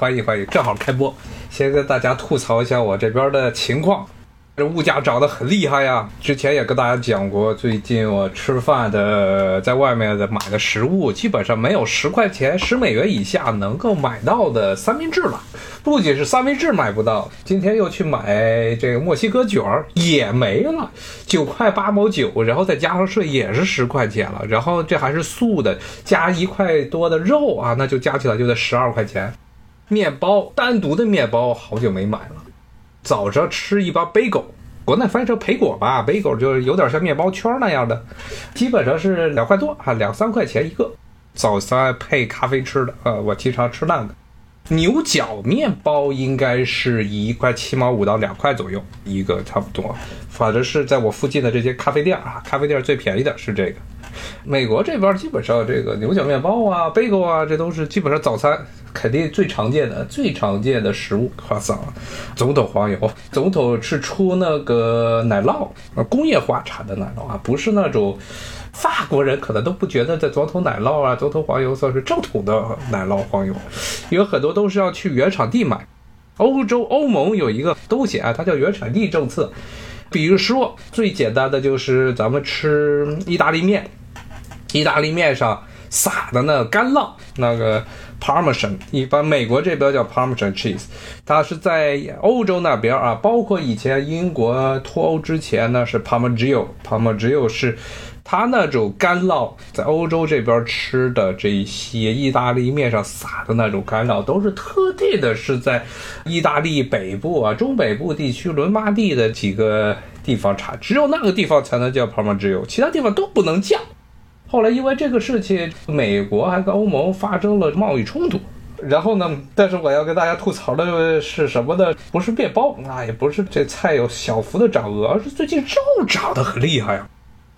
欢迎欢迎，正好开播，先跟大家吐槽一下我这边的情况。这物价涨得很厉害呀！之前也跟大家讲过，最近我吃饭的，在外面的买的食物，基本上没有十块钱、十美元以下能够买到的三明治了。不仅是三明治买不到，今天又去买这个墨西哥卷儿也没了，九块八毛九，然后再加上税也是十块钱了。然后这还是素的，加一块多的肉啊，那就加起来就得十二块钱。面包单独的面包好久没买了。早上吃一包 bagel，国内翻译成培果吧，bagel 就是有点像面包圈那样的，基本上是两块多啊，两三块钱一个。早餐配咖啡吃的，呃，我经常吃那个。牛角面包应该是一块七毛五到两块左右一个，差不多。反正是在我附近的这些咖啡店啊，咖啡店最便宜的是这个。美国这边基本上这个牛角面包啊、bagel 啊，这都是基本上早餐。肯定最常见的、最常见的食物，夸桑，总统黄油。总统是出那个奶酪，工业化产的奶酪啊，不是那种法国人可能都不觉得这总统奶酪啊、总统黄油算是正统的奶酪黄油，有很多都是要去原产地买。欧洲欧盟有一个东西啊，它叫原产地政策。比如说最简单的就是咱们吃意大利面，意大利面上撒的那干酪，那个。Parmesan 一般美国这边叫 Parmesan cheese，它是在欧洲那边啊，包括以前英国脱欧之前呢是 Parmigiano，Parmigiano 是它那种干酪，在欧洲这边吃的这些意大利面上撒的那种干酪，都是特地的是在意大利北部啊、中北部地区伦巴第的几个地方产，只有那个地方才能叫 Parmigiano，其他地方都不能叫。后来因为这个事情，美国还跟欧盟发生了贸易冲突。然后呢，但是我要跟大家吐槽的是什么呢？不是面包啊，也不是这菜有小幅的涨额，而是最近肉涨得很厉害啊。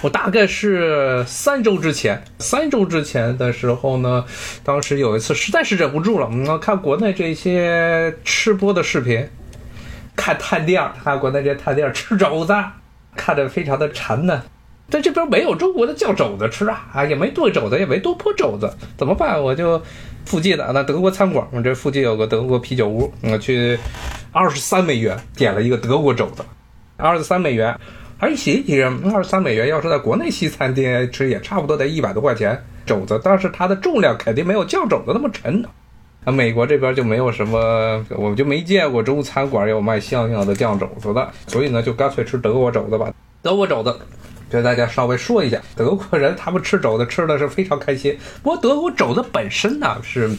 我大概是三周之前，三周之前的时候呢，当时有一次实在是忍不住了，嗯，看国内这些吃播的视频，看探店，看国内这些探店吃肘子，看着非常的馋呢。在这边没有中国的酱肘子吃啊，啊也没炖肘子，也没东坡肘子，怎么办？我就附近的那德国餐馆，我这附近有个德国啤酒屋，我去二十三美元点了一个德国肘子，二十三美元还行，其实二十三美元要是在国内西餐厅吃也差不多得一百多块钱肘子，但是它的重量肯定没有酱肘子那么沉。啊，美国这边就没有什么，我就没见过中餐馆有卖像样的酱肘子的，所以呢就干脆吃德国肘子吧，德国肘子。跟大家稍微说一下，德国人他们吃肘子吃的是非常开心。不过德国肘子本身呢是，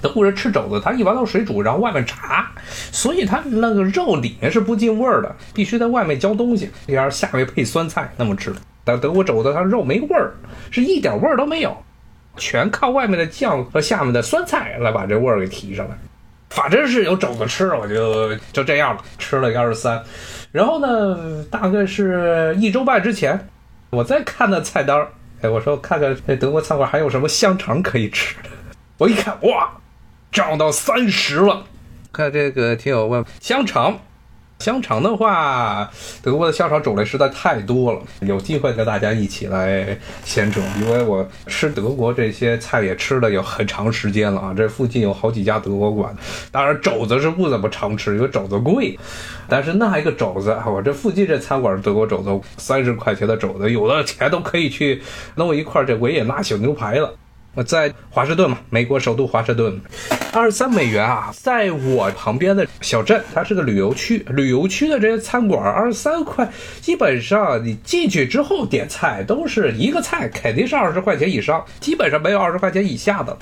德国人吃肘子，他一般都是水煮，然后外面炸，所以他那个肉里面是不进味儿的，必须在外面浇东西，然后下面配酸菜那么吃。但德国肘子它肉没味儿，是一点味儿都没有，全靠外面的酱和下面的酸菜来把这味儿给提上来。反正是有肘子吃，我就就这样了，吃了二十三。然后呢，大概是一周半之前。我再看那菜单儿，哎，我说看看这德国餐馆还有什么香肠可以吃。我一看，哇，涨到三十了。看这个听友问香肠。香肠的话，德国的香肠种类实在太多了，有机会跟大家一起来闲扯。因为我吃德国这些菜也吃了有很长时间了啊，这附近有好几家德国馆。当然肘子是不怎么常吃，因为肘子贵。但是那一个肘子，我这附近这餐馆德国肘子三十块钱的肘子，有的钱都可以去弄一块这维也纳小牛排了。我在华盛顿嘛，美国首都华盛顿，二十三美元啊，在我旁边的小镇，它是个旅游区，旅游区的这些餐馆二十三块，基本上你进去之后点菜都是一个菜，肯定是二十块钱以上，基本上没有二十块钱以下的，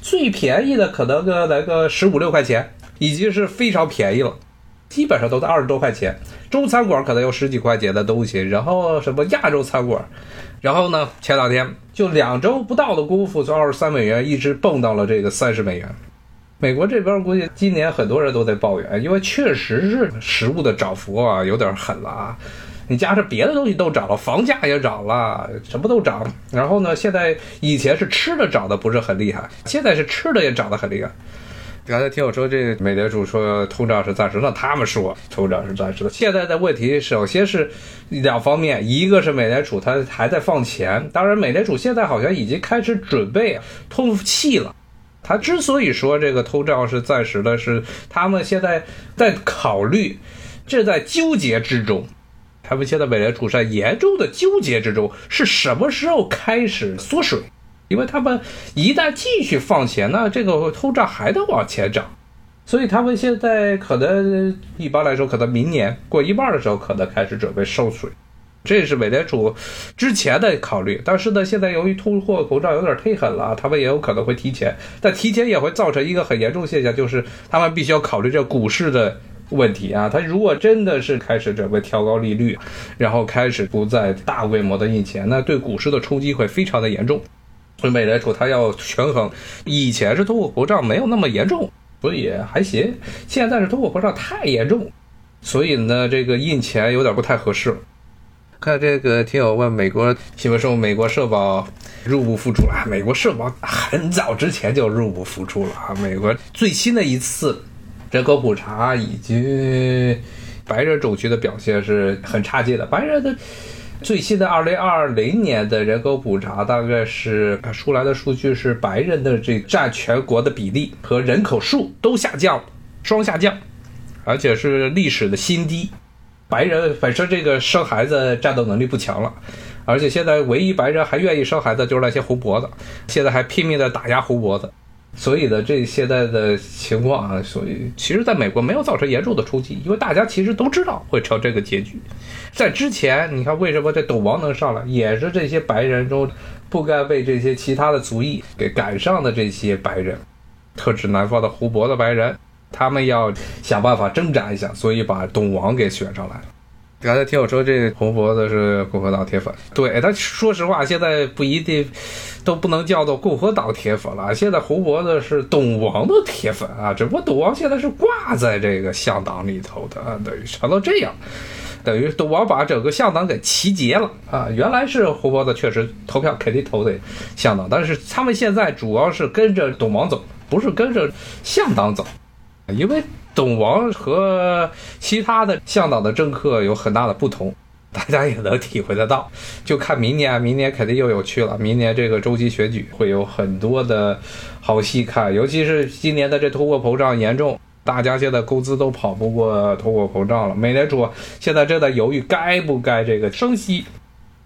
最便宜的可能个来个十五六块钱，已经是非常便宜了。基本上都在二十多块钱，中餐馆可能有十几块钱的东西，然后什么亚洲餐馆，然后呢，前两天就两周不到的功夫，从二十三美元一直蹦到了这个三十美元。美国这边估计今年很多人都在抱怨，因为确实是食物的涨幅啊有点狠了啊，你加上别的东西都涨了，房价也涨了，什么都涨。然后呢，现在以前是吃的涨得不是很厉害，现在是吃的也涨得很厉害。刚才听我说，这美联储说通胀是暂时，那他们说通胀是暂时的。现在的问题首先是两方面，一个是美联储它还在放钱，当然美联储现在好像已经开始准备通气了。他之所以说这个通胀是暂时的，是他们现在在考虑，这在纠结之中。他们现在美联储在严重的纠结之中，是什么时候开始缩水？因为他们一旦继续放钱，那这个通胀还得往前涨，所以他们现在可能一般来说，可能明年过一半的时候，可能开始准备收水。这是美联储之前的考虑，但是呢，现在由于通货膨胀有点忒狠了，他们也有可能会提前，但提前也会造成一个很严重现象，就是他们必须要考虑这股市的。问题啊，他如果真的是开始准备调高利率，然后开始不再大规模的印钱，那对股市的冲击会非常的严重。所以美联储它要权衡，以前是通货膨胀没有那么严重，所以还行。现在是通货膨胀太严重，所以呢，这个印钱有点不太合适。看这个听友问美国新闻说美国社保入不敷出了，美国社保很早之前就入不敷出了啊，美国最新的一次。人口普查以及白人种群的表现是很差劲的。白人的最新的二零二零年的人口普查，大概是出来的数据是白人的这占全国的比例和人口数都下降，双下降，而且是历史的新低。白人本身这个生孩子战斗能力不强了，而且现在唯一白人还愿意生孩子就是那些红脖子，现在还拼命的打压红脖子。所以呢，这现在的情况啊，所以其实在美国没有造成严重的冲击，因为大家其实都知道会成这个结局。在之前，你看为什么这赌王能上来，也是这些白人中不该被这些其他的族裔给赶上的这些白人，特指南方的湖泊的白人，他们要想办法挣扎一下，所以把董王给选上来了。刚才听我说，这红脖子是共和党铁粉，对他说实话，现在不一定都不能叫做共和党铁粉了。现在红脖子是董王的铁粉啊，只不过董王现在是挂在这个向党里头的，等于成了这样，等于董王把整个向党给齐结了啊。原来是红脖子确实投票肯定投的向党，但是他们现在主要是跟着董王走，不是跟着向党走，因为。董王和其他的向导的政客有很大的不同，大家也能体会得到。就看明年，明年肯定又有趣了。明年这个周期选举会有很多的好戏看，尤其是今年的这通货膨胀严重，大家现在工资都跑不过通货膨胀了。美联储现在正在犹豫该不该这个升息。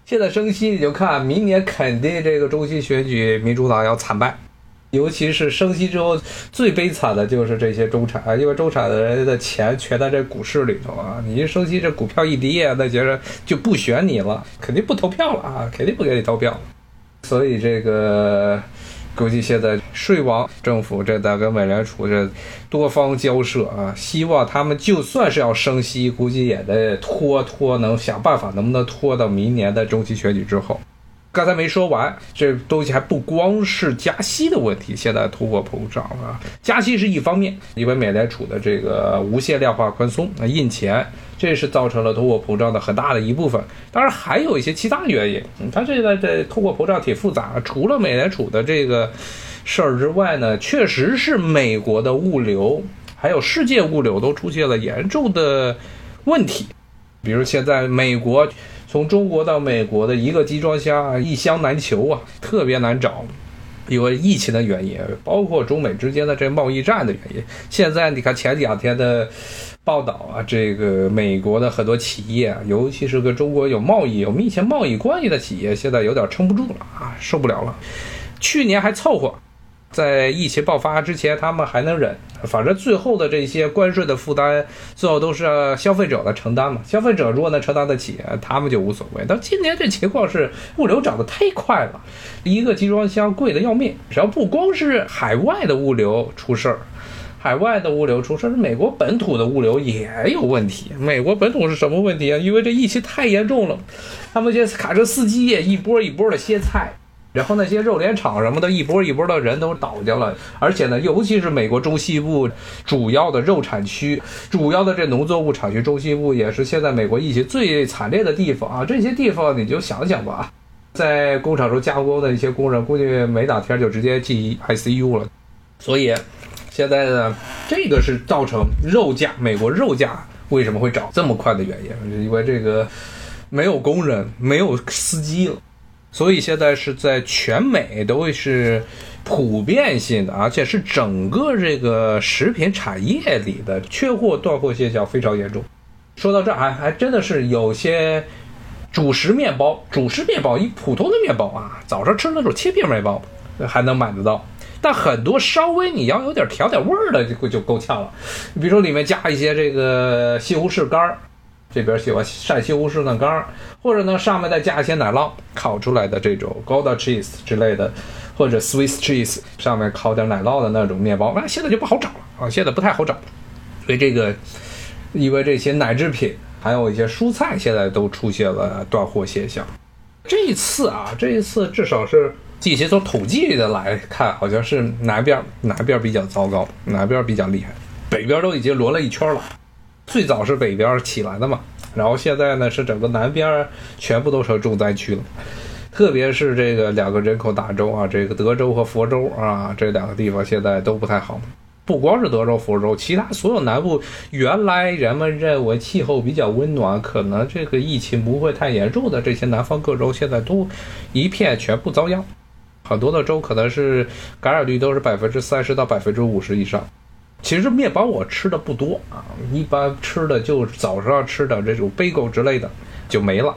现在升息，你就看明年肯定这个中期选举，民主党要惨败。尤其是升息之后，最悲惨的就是这些中产啊，因为中产的人的钱全在这股市里头啊。你一升息，这股票一跌，那觉着就不选你了，肯定不投票了啊，肯定不给你投票。所以这个估计现在税王政府这在跟美联储这多方交涉啊，希望他们就算是要升息，估计也得拖拖，能想办法能不能拖到明年的中期选举之后。刚才没说完，这东西还不光是加息的问题，现在通货膨胀啊，加息是一方面，因为美联储的这个无限量化宽松啊，印钱，这是造成了通货膨胀的很大的一部分。当然还有一些其他原因，它这个这通货膨胀挺复杂，除了美联储的这个事儿之外呢，确实是美国的物流还有世界物流都出现了严重的问题，比如现在美国。从中国到美国的一个集装箱啊一箱难求啊，特别难找，因为疫情的原因，包括中美之间的这贸易战的原因。现在你看前两天的报道啊，这个美国的很多企业啊，尤其是跟中国有贸易、有密切贸易关系的企业，现在有点撑不住了啊，受不了了。去年还凑合。在疫情爆发之前，他们还能忍，反正最后的这些关税的负担，最后都是消费者来承担嘛。消费者如果能承担得起，他们就无所谓。但今年这情况是物流涨得太快了，一个集装箱贵的要命。只要不光是海外的物流出事儿，海外的物流出事儿，美国本土的物流也有问题。美国本土是什么问题啊？因为这疫情太严重了，他们这卡车司机也一波一波的歇菜。然后那些肉联厂什么的，一波一波的人都倒下了。而且呢，尤其是美国中西部主要的肉产区，主要的这农作物产区，中西部也是现在美国疫情最惨烈的地方啊。这些地方你就想想吧，在工厂中加工的一些工人，估计没两天就直接进 ICU 了。所以现在呢，这个是造成肉价，美国肉价为什么会涨这么快的原因，因为这个没有工人，没有司机了。所以现在是在全美都是普遍性的，而且是整个这个食品产业里的缺货断货现象非常严重。说到这，还还真的是有些主食面包，主食面包一普通的面包啊，早上吃那种切片面包还能买得到，但很多稍微你要有点调点味儿的就就够呛了。比如说里面加一些这个西红柿干儿，这边喜欢晒西红柿的干儿，或者呢上面再加一些奶酪烤出来的这种 Gouda cheese 之类的，或者 Swiss cheese 上面烤点奶酪的那种面包，那现在就不好找了啊，现在不太好找，所以这个。因为这些奶制品，还有一些蔬菜，现在都出现了断货现象。这一次啊，这一次至少是这些从统计的来看，好像是南边南边比较糟糕，南边比较厉害，北边都已经轮了一圈了。最早是北边起来的嘛，然后现在呢是整个南边全部都成重灾区了，特别是这个两个人口大州啊，这个德州和佛州啊这两个地方现在都不太好。不光是德州、佛州，其他所有南部原来人们认为气候比较温暖，可能这个疫情不会太严重的这些南方各州，现在都一片全部遭殃。很多的州可能是感染率都是百分之三十到百分之五十以上。其实面包我吃的不多啊，一般吃的就早上吃的这种 bagel 之类的就没了。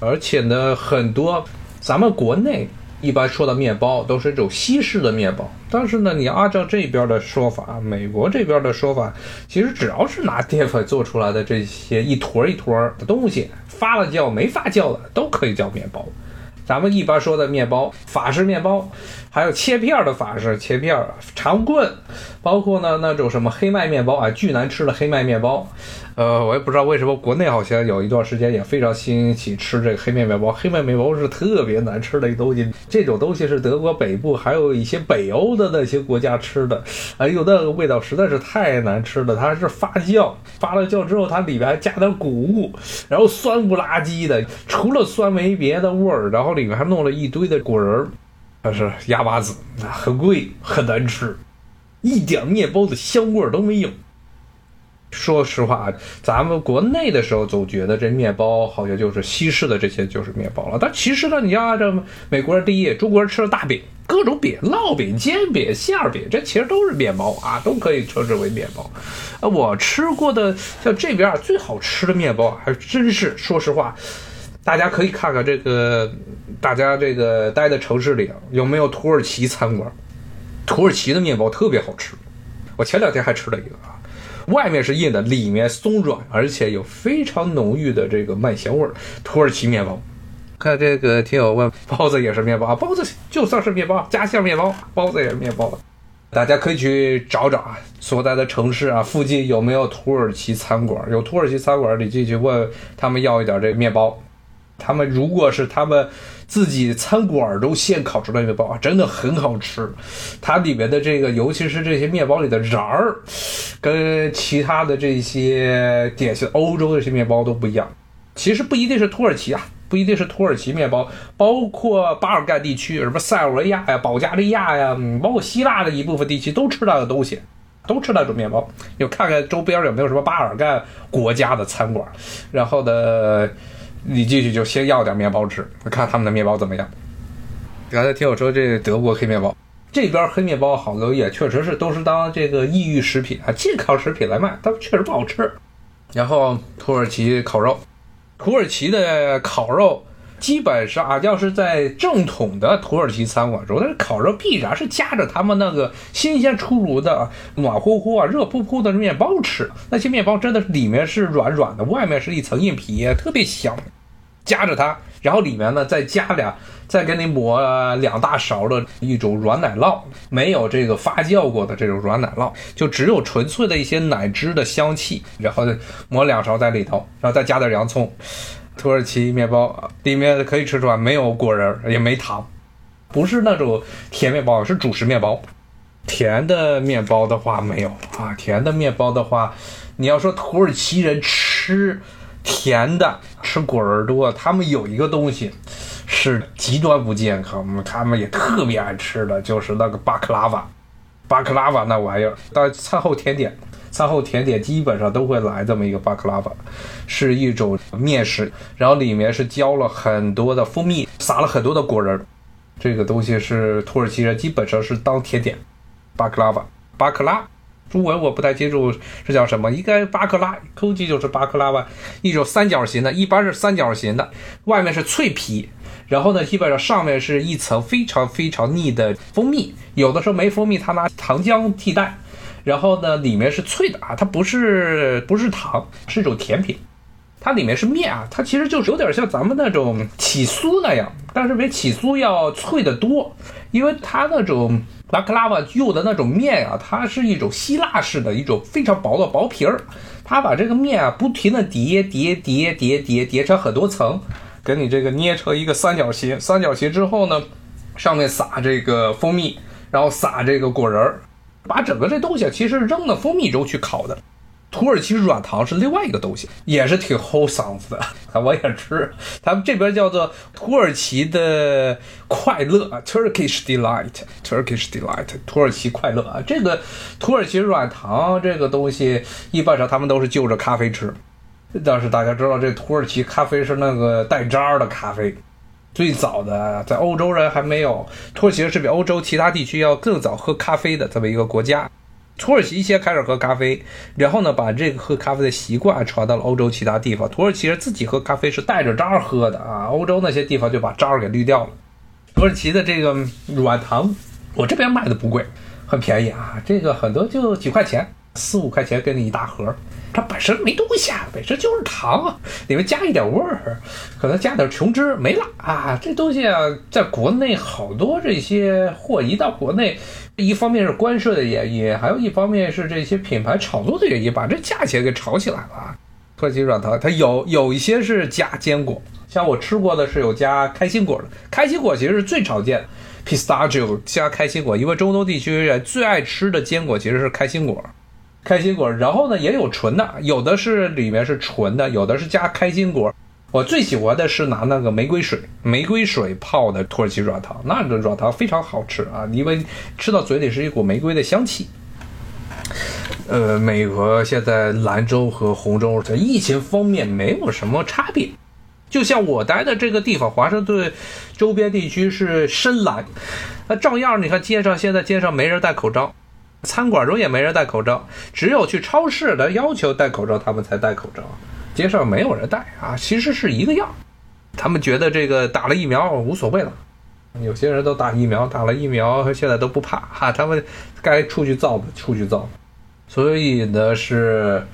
而且呢，很多咱们国内。一般说的面包都是这种西式的面包，但是呢，你按照这边的说法，美国这边的说法，其实只要是拿淀粉做出来的这些一坨一坨的东西，发了酵没发酵的都可以叫面包。咱们一般说的面包，法式面包，还有切片的法式切片，长棍，包括呢那种什么黑麦面包啊，巨难吃的黑麦面包。呃，我也不知道为什么国内好像有一段时间也非常兴起吃这个黑面面包。黑麦面包是特别难吃的一东西，这种东西是德国北部还有一些北欧的那些国家吃的。哎呦，那个味道实在是太难吃了。它是发酵，发了酵之后，它里面还加点谷物，然后酸不拉几的，除了酸没别的味儿，然后里面还弄了一堆的果仁儿，它是鸭巴子，很贵，很难吃，一点面包的香味都没有。说实话，咱们国内的时候总觉得这面包好像就是西式的这些就是面包了，但其实呢，你要按照美国人第一，中国人吃的大饼，各种饼、烙饼、煎饼、馅饼，这其实都是面包啊，都可以称之为面包。啊，我吃过的像这边啊最好吃的面包，还真是说实话，大家可以看看这个，大家这个待的城市里有没有土耳其餐馆，土耳其的面包特别好吃，我前两天还吃了一个啊。外面是硬的，里面松软，而且有非常浓郁的这个麦香味儿。土耳其面包，看这个听友问，包子也是面包啊？包子就算是面包，夹馅面包，包子也是面包。大家可以去找找啊，所在的城市啊附近有没有土耳其餐馆？有土耳其餐馆，你进去问他们要一点这面包。他们如果是他们自己餐馆都现烤出来的面包啊，真的很好吃。它里面的这个，尤其是这些面包里的瓤儿，跟其他的这些典型欧洲的这些面包都不一样。其实不一定是土耳其啊，不一定是土耳其面包，包括巴尔干地区，什么塞尔维亚呀、保加利亚呀，包括希腊的一部分地区都吃那个东西，都吃那种面包。就看看周边有没有什么巴尔干国家的餐馆，然后呢？你进去就先要点面包吃，看他们的面包怎么样。刚才听我说这德国黑面包，这边黑面包好多也确实是都是当这个异域食品啊、健康食品来卖，但确实不好吃。然后土耳其烤肉，土耳其的烤肉基本上啊，要是在正统的土耳其餐馆中，那烤肉必然是夹着他们那个新鲜出炉的暖乎乎啊、热乎乎的面包吃。那些面包真的里面是软软的，外面是一层硬皮，特别香。夹着它，然后里面呢再加俩，再给你抹两大勺的一种软奶酪，没有这个发酵过的这种软奶酪，就只有纯粹的一些奶汁的香气，然后抹两勺在里头，然后再加点洋葱。土耳其面包里面可以吃出来没有果仁，也没糖，不是那种甜面包，是主食面包。甜的面包的话没有啊，甜的面包的话，你要说土耳其人吃。甜的吃果仁多，他们有一个东西是极端不健康，他们也特别爱吃的，就是那个巴克拉瓦。巴克拉瓦那玩意儿，到餐后甜点，餐后甜点基本上都会来这么一个巴克拉瓦，是一种面食，然后里面是浇了很多的蜂蜜，撒了很多的果仁，这个东西是土耳其人基本上是当甜点，巴克拉瓦，巴克拉，中文我不太清楚是叫什么，应该巴克拉，估计就是巴克拉吧，一种三角形的，一般是三角形的，外面是脆皮，然后呢，基本上上面是一层非常非常腻的蜂蜜，有的时候没蜂蜜，他拿糖浆替代，然后呢，里面是脆的啊，它不是不是糖，是一种甜品。它里面是面啊，它其实就是有点像咱们那种起酥那样，但是比起酥要脆得多，因为它那种拉克拉瓦用的那种面啊，它是一种希腊式的一种非常薄的薄皮儿，它把这个面啊不停的叠叠叠叠叠叠成很多层，给你这个捏成一个三角形，三角形之后呢，上面撒这个蜂蜜，然后撒这个果仁儿，把整个这东西其实扔到蜂蜜中去烤的。土耳其软糖是另外一个东西，也是挺齁嗓子的。我也吃，他们这边叫做土耳其的快乐 （Turkish delight），Turkish delight，土耳其快乐啊。这个土耳其软糖这个东西，一般上他们都是就着咖啡吃。但是大家知道，这土耳其咖啡是那个带渣的咖啡，最早的在欧洲人还没有，土耳其是比欧洲其他地区要更早喝咖啡的这么一个国家。土耳其先开始喝咖啡，然后呢，把这个喝咖啡的习惯传到了欧洲其他地方。土耳其人自己喝咖啡是带着渣儿喝的啊，欧洲那些地方就把渣儿给滤掉了。土耳其的这个软糖，我这边卖的不贵，很便宜啊，这个很多就几块钱，四五块钱给你一大盒。它本身没东西啊，本身就是糖啊，里面加一点味儿，可能加点琼脂，没了啊。这东西啊，在国内好多这些货一到国内。一方面是关税的原因，还有一方面是这些品牌炒作的原因，把这价钱给炒起来了。土耳其软糖它有有一些是加坚果，像我吃过的是有加开心果的。开心果其实是最常见的，pistachio 加开心果，因为中东地区最爱吃的坚果其实是开心果。开心果，然后呢也有纯的，有的是里面是纯的，有的是加开心果。我最喜欢的是拿那个玫瑰水，玫瑰水泡的土耳其软糖，那个软糖非常好吃啊，因为吃到嘴里是一股玫瑰的香气。呃，美国现在兰州和红州在疫情方面没有什么差别，就像我待的这个地方，华盛顿周边地区是深蓝，那照样你看街上现在街上没人戴口罩，餐馆中也没人戴口罩，只有去超市的要求戴口罩，他们才戴口罩。街上没有人戴啊，其实是一个样。他们觉得这个打了疫苗无所谓了，有些人都打疫苗，打了疫苗现在都不怕哈。他们该出去造的出去造，所以呢是。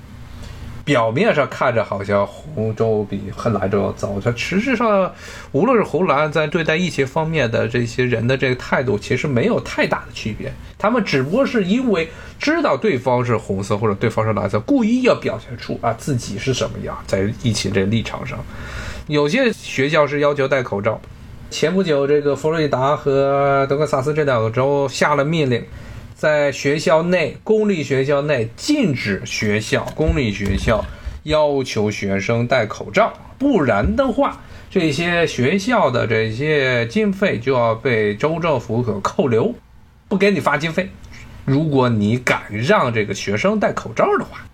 表面上看着好像红州比黑兰州要糟，它实质上，无论是红蓝在对待疫情方面的这些人的这个态度，其实没有太大的区别。他们只不过是因为知道对方是红色或者对方是蓝色，故意要表现出啊自己是什么样，在疫情这立场上，有些学校是要求戴口罩。前不久，这个佛罗里达和德克萨斯这两个州下了命令。在学校内，公立学校内禁止学校公立学校要求学生戴口罩，不然的话，这些学校的这些经费就要被州政府可扣留，不给你发经费。如果你敢让这个学生戴口罩的话，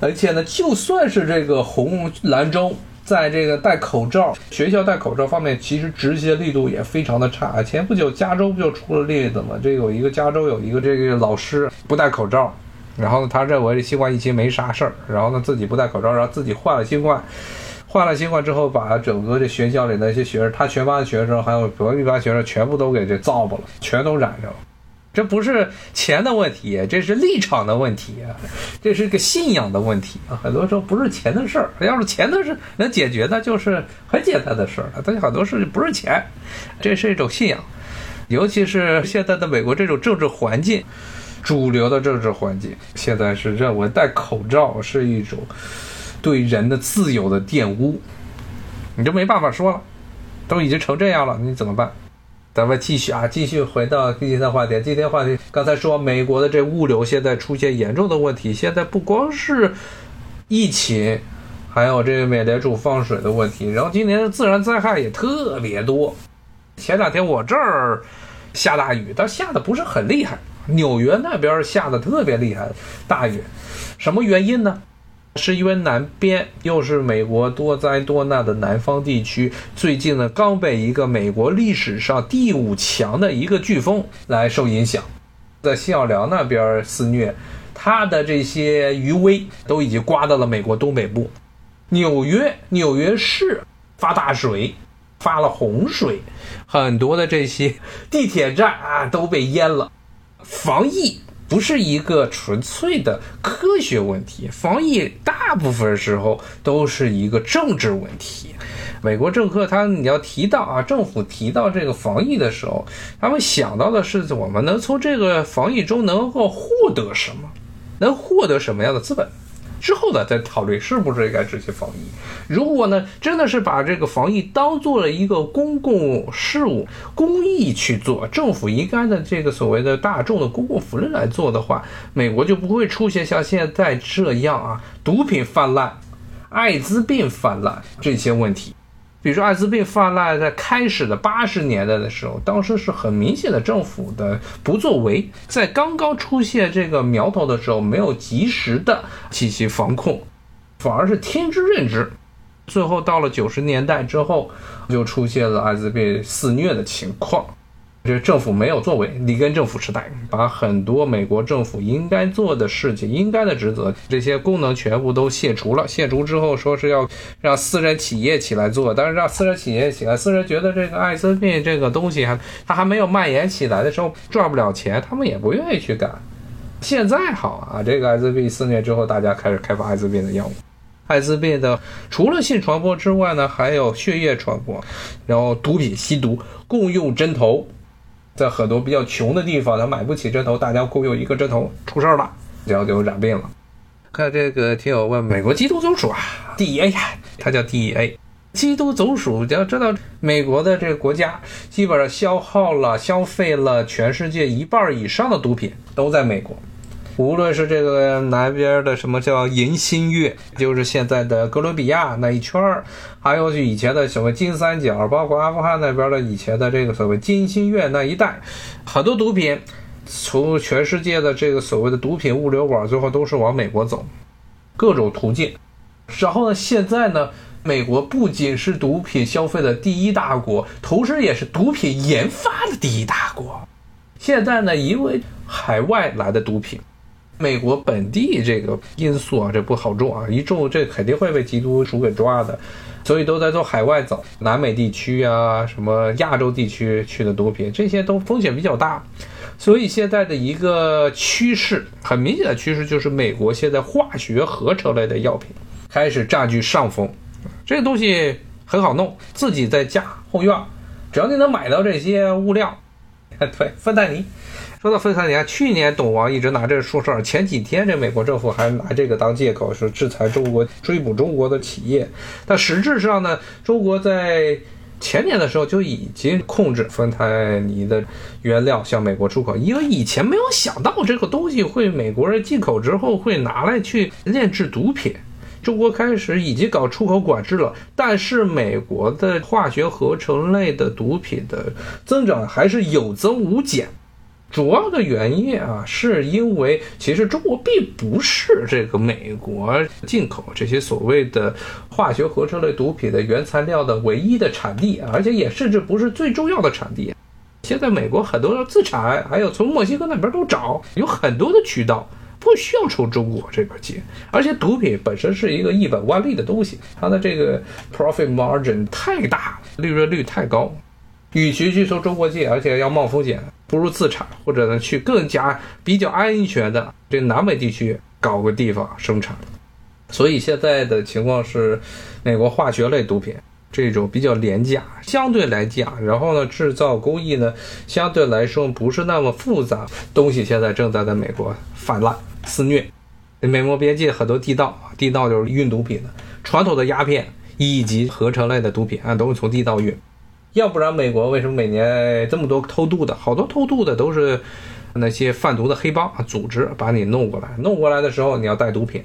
而且呢，就算是这个红蓝州。在这个戴口罩，学校戴口罩方面，其实执行力度也非常的差。前不久，加州不就出了例子吗？这有一个加州有一个这个老师不戴口罩，然后呢，他认为这新冠疫情没啥事儿，然后呢，自己不戴口罩，然后自己患了新冠，患了新冠之后，把整个这学校里那些学生，他全班的学生还有隔壁班学生全部都给这造吧了，全都染上了。这不是钱的问题，这是立场的问题，这是个信仰的问题啊。很多时候不是钱的事儿，要是钱的事能解决，那就是很简单的事儿。但是很多事情不是钱，这是一种信仰，尤其是现在的美国这种政治环境，主流的政治环境，现在是认为戴口罩是一种对人的自由的玷污，你就没办法说了，都已经成这样了，你怎么办？咱们继续啊，继续回到今天的话题。今天话题刚才说，美国的这物流现在出现严重的问题。现在不光是疫情，还有这个美联储放水的问题。然后今年的自然灾害也特别多。前两天我这儿下大雨，但下的不是很厉害。纽约那边下的特别厉害，大雨。什么原因呢？是因为南边又是美国多灾多难的南方地区，最近呢刚被一个美国历史上第五强的一个飓风来受影响，在西奥良那边肆虐，它的这些余威都已经刮到了美国东北部，纽约纽约市发大水，发了洪水，很多的这些地铁站啊都被淹了，防疫。不是一个纯粹的科学问题，防疫大部分时候都是一个政治问题。美国政客他你要提到啊，政府提到这个防疫的时候，他们想到的是我们能从这个防疫中能够获得什么，能获得什么样的资本。之后呢，再考虑是不是应该执行防疫。如果呢，真的是把这个防疫当做了一个公共事务、公益去做，政府应该的这个所谓的大众的公共福利来做的话，美国就不会出现像现在这样啊，毒品泛滥、艾滋病泛滥这些问题。比如说艾滋病泛滥，在开始的八十年代的时候，当时是很明显的政府的不作为，在刚刚出现这个苗头的时候，没有及时的进行防控，反而是天之任之。最后到了九十年代之后，就出现了艾滋病肆虐的情况。这政府没有作为，里根政府时代把很多美国政府应该做的事情、应该的职责这些功能全部都卸除了。卸除之后，说是要让私人企业起来做，但是让私人企业起来，私人觉得这个艾滋病这个东西还它还没有蔓延起来的时候赚不了钱，他们也不愿意去干。现在好啊，这个艾滋病肆虐之后，大家开始开发艾滋病的药物。艾滋病的除了性传播之外呢，还有血液传播，然后毒品吸毒，共用针头。在很多比较穷的地方，他买不起针头，大家共用一个针头，出事儿了，然后就染病了。看这个听友问，美国缉毒总署啊，DEA，它叫 DEA，缉毒总署。要知道，美国的这个国家基本上消耗了、消费了全世界一半以上的毒品都在美国。无论是这个南边的什么叫银新月，就是现在的哥伦比亚那一圈儿，还有就以前的什么金三角，包括阿富汗那边的以前的这个所谓金新月那一带，很多毒品从全世界的这个所谓的毒品物流网，最后都是往美国走，各种途径。然后呢，现在呢，美国不仅是毒品消费的第一大国，同时也是毒品研发的第一大国。现在呢，因为海外来的毒品。美国本地这个因素啊，这不好种啊，一种这肯定会被缉毒署给抓的，所以都在做海外走，南美地区啊，什么亚洲地区去的毒品，这些都风险比较大，所以现在的一个趋势，很明显的趋势就是美国现在化学合成类的药品开始占据上风，这个东西很好弄，自己在家后院，只要你能买到这些物料，对，芬太尼。说到芬太尼，去年董王一直拿这个说事儿。前几天这美国政府还拿这个当借口，说制裁中国、追捕中国的企业。但实质上呢，中国在前年的时候就已经控制芬太尼的原料向美国出口，因为以前没有想到这个东西会美国人进口之后会拿来去炼制毒品。中国开始已经搞出口管制了，但是美国的化学合成类的毒品的增长还是有增无减。主要的原因啊，是因为其实中国并不是这个美国进口这些所谓的化学合成类毒品的原材料的唯一的产地，而且也甚至不是最重要的产地。现在美国很多的自产，还有从墨西哥那边都找，有很多的渠道，不需要从中国这边进。而且毒品本身是一个一本万利的东西，它的这个 profit margin 太大，利润率太高。与其去从中国进，而且要冒风险，不如自产，或者呢去更加比较安全的这南美地区搞个地方生产。所以现在的情况是，美国化学类毒品这种比较廉价，相对来讲，然后呢制造工艺呢相对来说不是那么复杂，东西现在正在在美国泛滥肆虐。美墨边境很多地道，地道就是运毒品的，传统的鸦片以及合成类的毒品啊都是从地道运。要不然，美国为什么每年这么多偷渡的？好多偷渡的都是那些贩毒的黑帮组织把你弄过来。弄过来的时候，你要带毒品，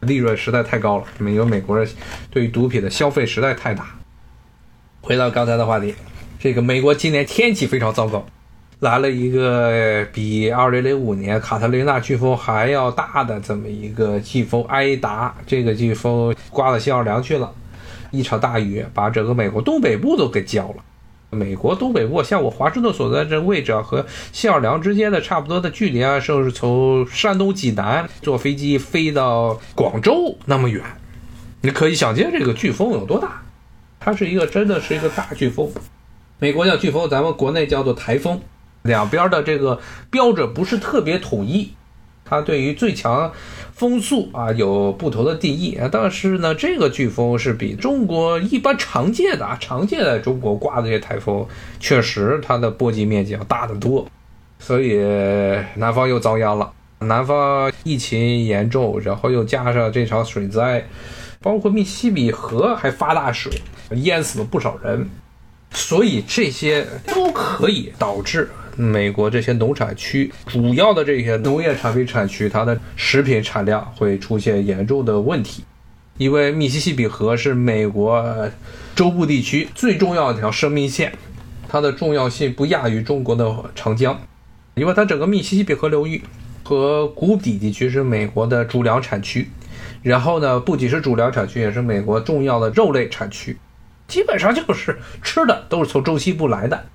利润实在太高了。因为美国人对于毒品的消费实在太大。回到刚才的话题，这个美国今年天气非常糟糕，来了一个比2005年卡特琳娜飓风还要大的这么一个飓风埃达，这个飓风刮到新奥尔良去了，一场大雨把整个美国东北部都给浇了。美国东北部，像我华盛顿所在这位置啊，和新奥尔良之间的差不多的距离啊，甚至从山东济南坐飞机飞到广州那么远，你可以想见这个飓风有多大。它是一个真的是一个大飓风，美国叫飓风，咱们国内叫做台风，两边的这个标准不是特别统一。它对于最强风速啊有不同的定义啊，但是呢，这个飓风是比中国一般常见的啊，常见在中国刮的这些台风，确实它的波及面积要大得多，所以南方又遭殃了。南方疫情严重，然后又加上这场水灾，包括密西比河还发大水，淹死了不少人，所以这些都可以导致。美国这些农产区，主要的这些农业产品产区，它的食品产量会出现严重的问题，因为密西西比河是美国中部地区最重要的一条生命线，它的重要性不亚于中国的长江，因为它整个密西西比河流域和谷底地区是美国的主粮产区，然后呢，不仅是主粮产区，也是美国重要的肉类产区，基本上就是吃的都是从中西部来的。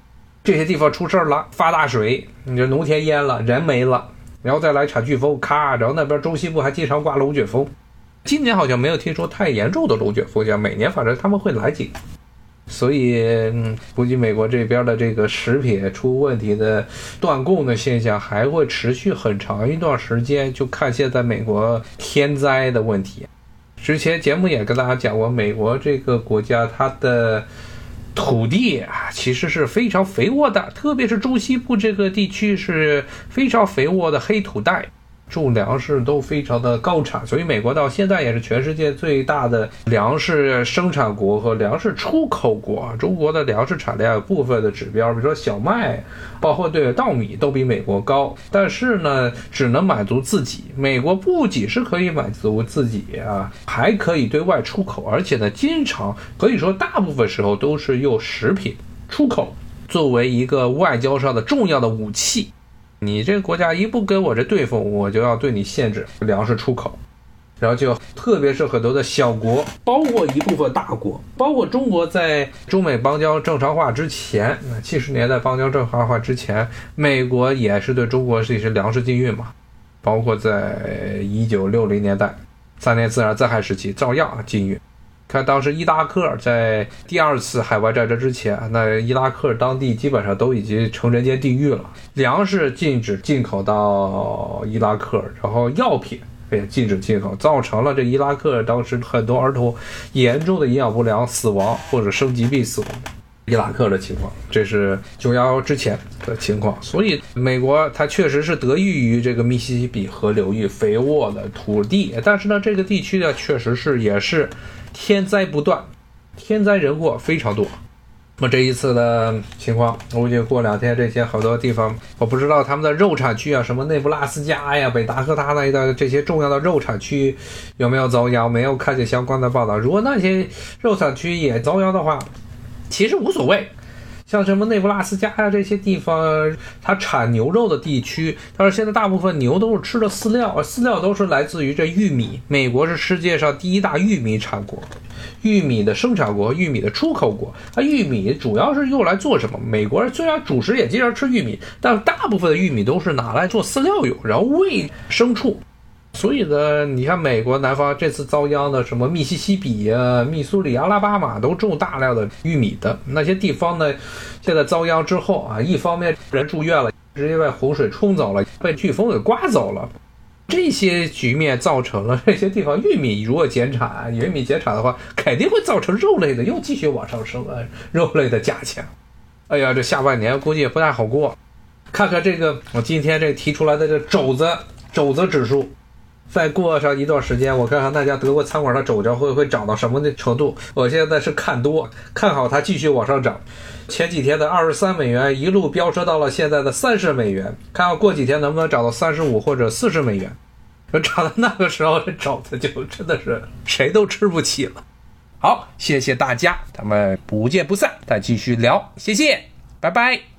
这些地方出事儿了，发大水，你这农田淹了，人没了，然后再来场飓风，咔，然后那边中西部还经常刮龙卷风。今年好像没有听说太严重的龙卷风，像每年反正他们会来几个，所以估计美国这边的这个食品出问题的断供的现象还会持续很长一段时间，就看现在美国天灾的问题。之前节目也跟大家讲过，美国这个国家它的。土地啊，其实是非常肥沃的，特别是中西部这个地区是非常肥沃的黑土带。种粮食都非常的高产，所以美国到现在也是全世界最大的粮食生产国和粮食出口国。中国的粮食产量部分的指标，比如说小麦，包括对稻米都比美国高，但是呢，只能满足自己。美国不仅是可以满足自己啊，还可以对外出口，而且呢，经常可以说大部分时候都是用食品出口作为一个外交上的重要的武器。你这个国家一不跟我这对付，我就要对你限制粮食出口，然后就特别是很多的小国，包括一部分大国，包括中国在中美邦交正常化之前，那七十年代邦交正常化之前，美国也是对中国是一些粮食禁运嘛，包括在一九六零年代三年自然灾害时期照样禁运。看当时伊拉克在第二次海外战争之前，那伊拉克当地基本上都已经成人间地狱了，粮食禁止进口到伊拉克，然后药品也禁止进口，造成了这伊拉克当时很多儿童严重的营养不良死亡或者生疾病死亡。伊拉克的情况，这是九幺幺之前的情况，所以美国它确实是得益于这个密西西比河流域肥沃的土地，但是呢，这个地区呢，确实是也是。天灾不断，天灾人祸非常多。那么这一次的情况，我估计过两天这些好多地方，我不知道他们的肉产区啊，什么内布拉斯加呀、北达科他那一带这些重要的肉产区有没有遭殃？没有看见相关的报道。如果那些肉产区也遭殃的话，其实无所谓。像什么内布拉斯加呀这些地方，它产牛肉的地区，但是现在大部分牛都是吃的饲料，饲料都是来自于这玉米。美国是世界上第一大玉米产国，玉米的生产国，玉米的出口国。它玉米主要是用来做什么？美国人虽然主食也经常吃玉米，但大部分的玉米都是拿来做饲料用，然后喂牲畜。所以呢，你看美国南方这次遭殃的什么密西西比呀、密苏里、阿拉巴马都种大量的玉米的那些地方呢，现在遭殃之后啊，一方面人住院了，直接被洪水冲走了，被飓风给刮走了，这些局面造成了这些地方玉米如果减产，玉米减产的话，肯定会造成肉类的又继续往上升啊，肉类的价钱。哎呀，这下半年估计也不太好过。看看这个，我今天这提出来的这肘子肘子指数。再过上一段时间，我看看大家德国餐馆的肘子会会涨到什么的程度。我现在是看多，看好它继续往上涨。前几天的二十三美元一路飙车到了现在的三十美元，看看过几天能不能涨到三十五或者四十美元。涨到那个时候，这肘子就真的是谁都吃不起了。好，谢谢大家，咱们不见不散，再继续聊，谢谢，拜拜。